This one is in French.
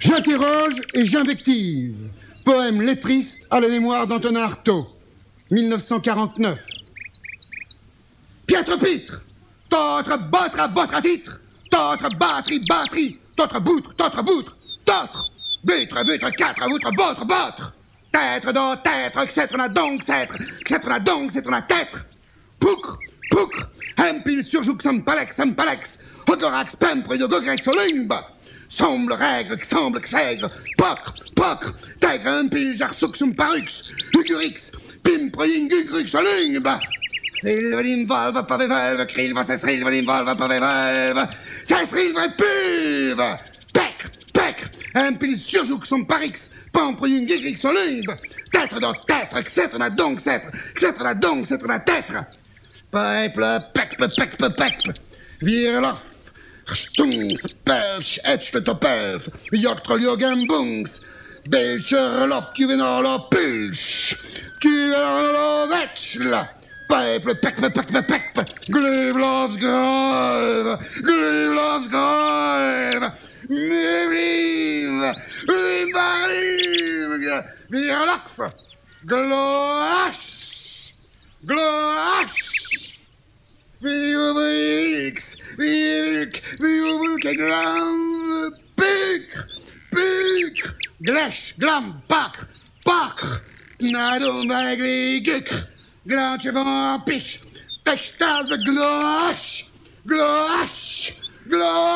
J'interroge et j'invective. Poème lettriste à la mémoire d'Antonin Artaud, 1949. Piètre pitre, t'autre botre botre à titre, t'autre batterie batterie, t'autre boutre, t'autre boutre, t'autre, butre, butre, quatre, boutre, botre, botre, têtre, dans têtre, etc. donc, c'être, etc. donc, c'est a tête, poucre, poucre, empile surjouk, sampalex, sampalex, ogorax, pempre, yogogrex, olumba, semble règle, semble xègre, pocre, pocre, tègre, empile, jarsouk, parux, ugurix, pimpre, ingugrux, olumba, Silverin valva pave valva, krilva, sesrilverin valva pave valva, sesrilva pulva, pecre, pecre, empile surjouk, son parix, pampre, ingugrix, olumba, tête dans tête, etc. donc, etc. etc. donc, etc. tête, Peuple, pekpe, pekpe, pekpe. Virlof, Stunks, pers, etchetö perf, joktroljogen bunks, belcherlop, juvenorlop, pulsch, tuerlovetsla, peuple, pekpe, pekpe, pekpe, gruvlovsgröv, gruvlovsgröv, muvliv, uvarliv, virlakf, gloash, gloash, vi Felix. Wilk, wilk en glam. big, big, Glash, glam, pak, pak. Nadoen wij glik. Glaatje van pisch. Extase, glosh, glosh, glosh.